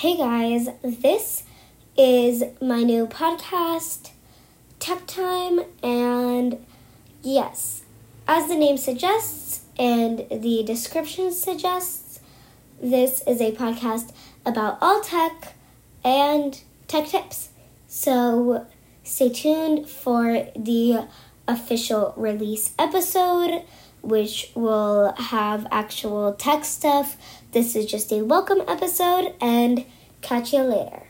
Hey guys, this is my new podcast, Tech Time, and yes, as the name suggests and the description suggests, this is a podcast about all tech and tech tips. So stay tuned for the official release episode, which will have actual tech stuff. This is just a welcome episode, and catch you later.